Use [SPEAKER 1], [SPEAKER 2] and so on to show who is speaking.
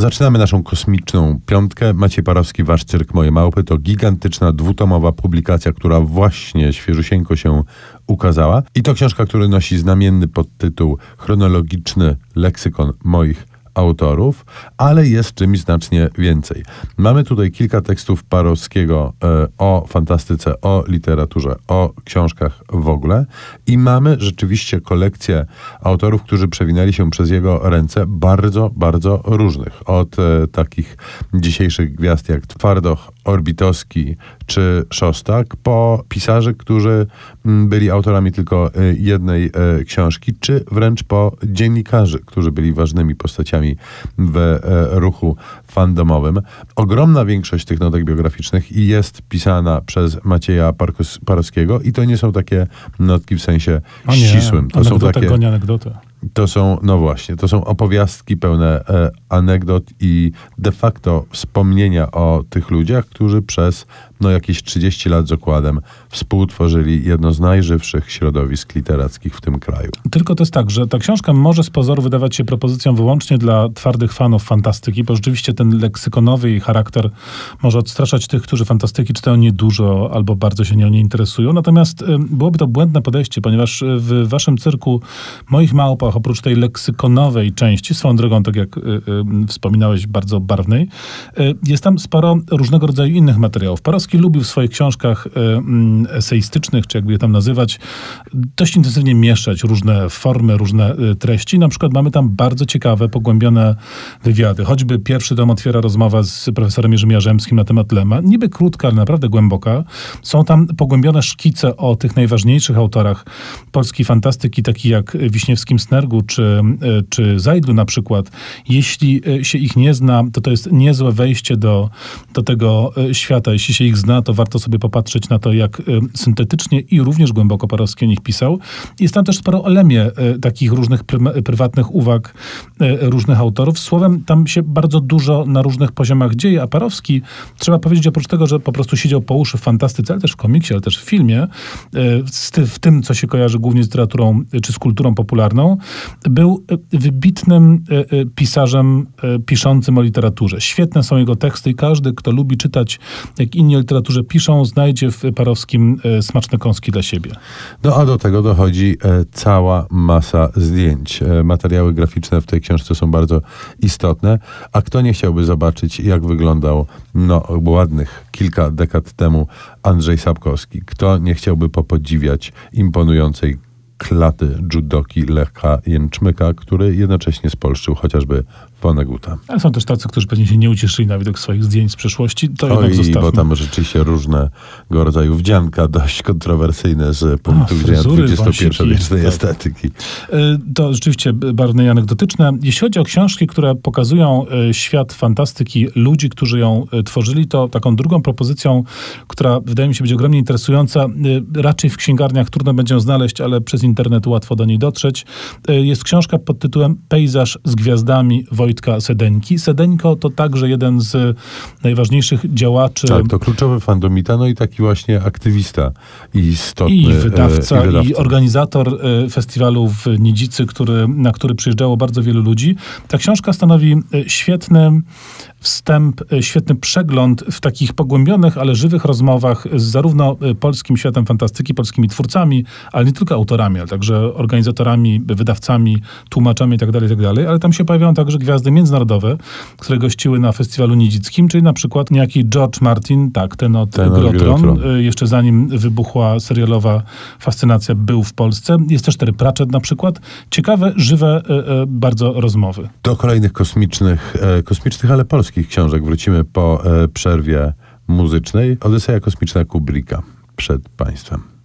[SPEAKER 1] Zaczynamy naszą kosmiczną piątkę. Maciej Parowski, Wasz Cyrk, Moje Małpy to gigantyczna, dwutomowa publikacja, która właśnie świeżusieńko się ukazała. I to książka, która nosi znamienny podtytuł Chronologiczny leksykon moich autorów, ale jest czymś znacznie więcej. Mamy tutaj kilka tekstów Parowskiego e, o fantastyce, o literaturze, o książkach w ogóle i mamy rzeczywiście kolekcję autorów, którzy przewinęli się przez jego ręce bardzo, bardzo różnych. Od e, takich dzisiejszych gwiazd jak Twardoch, Orbitowski czy Szostak, po pisarzy, którzy mm, byli autorami tylko e, jednej e, książki, czy wręcz po dziennikarzy, którzy byli ważnymi postaciami w e, ruchu fandomowym. Ogromna większość tych notek biograficznych jest pisana przez Macieja Parkos, Parowskiego i to nie są takie notki w sensie ścisłym. To są
[SPEAKER 2] anegdotę
[SPEAKER 1] takie
[SPEAKER 2] goni anegdotę.
[SPEAKER 1] To są, no właśnie, to są opowiastki pełne e, anegdot i de facto wspomnienia o tych ludziach, którzy przez no jakieś 30 lat z okładem współtworzyli jedno z najżywszych środowisk literackich w tym kraju.
[SPEAKER 2] Tylko to jest tak, że ta książka może z pozoru wydawać się propozycją wyłącznie dla twardych fanów fantastyki, bo rzeczywiście ten leksykonowy jej charakter może odstraszać tych, którzy fantastyki czytają niedużo albo bardzo się nią nie interesują. Natomiast y, byłoby to błędne podejście, ponieważ y, w waszym cyrku moich małpach, oprócz tej leksykonowej części, swoją drogą, tak jak y, y, wspominałeś, bardzo barwnej, y, jest tam sporo różnego rodzaju innych materiałów. Lubił w swoich książkach y, mm, eseistycznych, czy jakby je tam nazywać, dość intensywnie mieszać różne formy, różne y, treści. Na przykład mamy tam bardzo ciekawe, pogłębione wywiady. Choćby pierwszy tom otwiera rozmowa z profesorem Jerzym Jarzemskim na temat Lema. Niby krótka, ale naprawdę głęboka. Są tam pogłębione szkice o tych najważniejszych autorach polskiej fantastyki, takich jak Wiśniewskim Snergu czy, y, czy Zajdlu na przykład. Jeśli się ich nie zna, to to jest niezłe wejście do, do tego świata. Jeśli się ich zna, to warto sobie popatrzeć na to, jak y, syntetycznie i również głęboko Parowski o nich pisał. Jest tam też sporo o Lemie, y, takich różnych prym- prywatnych uwag y, różnych autorów. Słowem, tam się bardzo dużo na różnych poziomach dzieje, a Parowski, trzeba powiedzieć, oprócz tego, że po prostu siedział po uszy w fantastyce, ale też w komiksie, ale też w filmie, y, w tym, co się kojarzy głównie z literaturą y, czy z kulturą popularną, był y, wybitnym y, y, pisarzem y, piszącym o literaturze. Świetne są jego teksty i każdy, kto lubi czytać, jak inni literaturze piszą, znajdzie w Parowskim y, smaczne kąski dla siebie.
[SPEAKER 1] No a do tego dochodzi e, cała masa zdjęć. E, materiały graficzne w tej książce są bardzo istotne. A kto nie chciałby zobaczyć, jak wyglądał no, ładnych kilka dekad temu Andrzej Sapkowski? Kto nie chciałby popodziwiać imponującej klaty judoki Lecha Jęczmyka, który jednocześnie spolszczył chociażby Woneguta.
[SPEAKER 2] Ale są też tacy, którzy pewnie się nie ucieszyli na widok swoich zdjęć z przeszłości. To jednak
[SPEAKER 1] Oj,
[SPEAKER 2] zostawmy.
[SPEAKER 1] bo tam rzeczywiście różnego rodzaju wdzianka dość kontrowersyjne z punktu widzenia XXI-wiecznej
[SPEAKER 2] tak.
[SPEAKER 1] estetyki.
[SPEAKER 2] Y, To rzeczywiście barwne i anegdotyczne. Jeśli chodzi o książki, które pokazują y, świat fantastyki ludzi, którzy ją y, tworzyli, to taką drugą propozycją, która wydaje mi się być ogromnie interesująca, raczej w księgarniach trudno będzie ją znaleźć, ale przez internet łatwo do niej dotrzeć, jest książka pod tytułem Pejzaż z gwiazdami Wojtka Sedeńki. Sedeńko to także jeden z najważniejszych działaczy
[SPEAKER 1] Tak, to kluczowy fandomita, no i taki właśnie aktywista i istotny.
[SPEAKER 2] I
[SPEAKER 1] e,
[SPEAKER 2] wydawca,
[SPEAKER 1] i,
[SPEAKER 2] i,
[SPEAKER 1] wydawca.
[SPEAKER 2] organizator e, festiwalu w Nidzicy, który, na który przyjeżdżało bardzo wielu ludzi. Ta książka stanowi e, świetny wstęp, świetny przegląd w takich pogłębionych, ale żywych rozmowach z zarówno polskim światem fantastyki, polskimi twórcami, ale nie tylko autorami, ale także organizatorami, wydawcami, tłumaczami itd., itd., ale tam się pojawiają także gwiazdy międzynarodowe, które gościły na festiwalu nidzickim, czyli na przykład niejaki George Martin, tak, ten od
[SPEAKER 1] Ten od
[SPEAKER 2] Grotron,
[SPEAKER 1] Grotron.
[SPEAKER 2] y, jeszcze zanim wybuchła serialowa fascynacja, był w Polsce. Jest też Terry Pratchett na przykład. Ciekawe, żywe, y, y, bardzo rozmowy.
[SPEAKER 1] Do kolejnych kosmicznych, e, kosmicznych, ale polskich książek wrócimy po e, przerwie muzycznej. Odyseja kosmiczna Kubricka przed Państwem.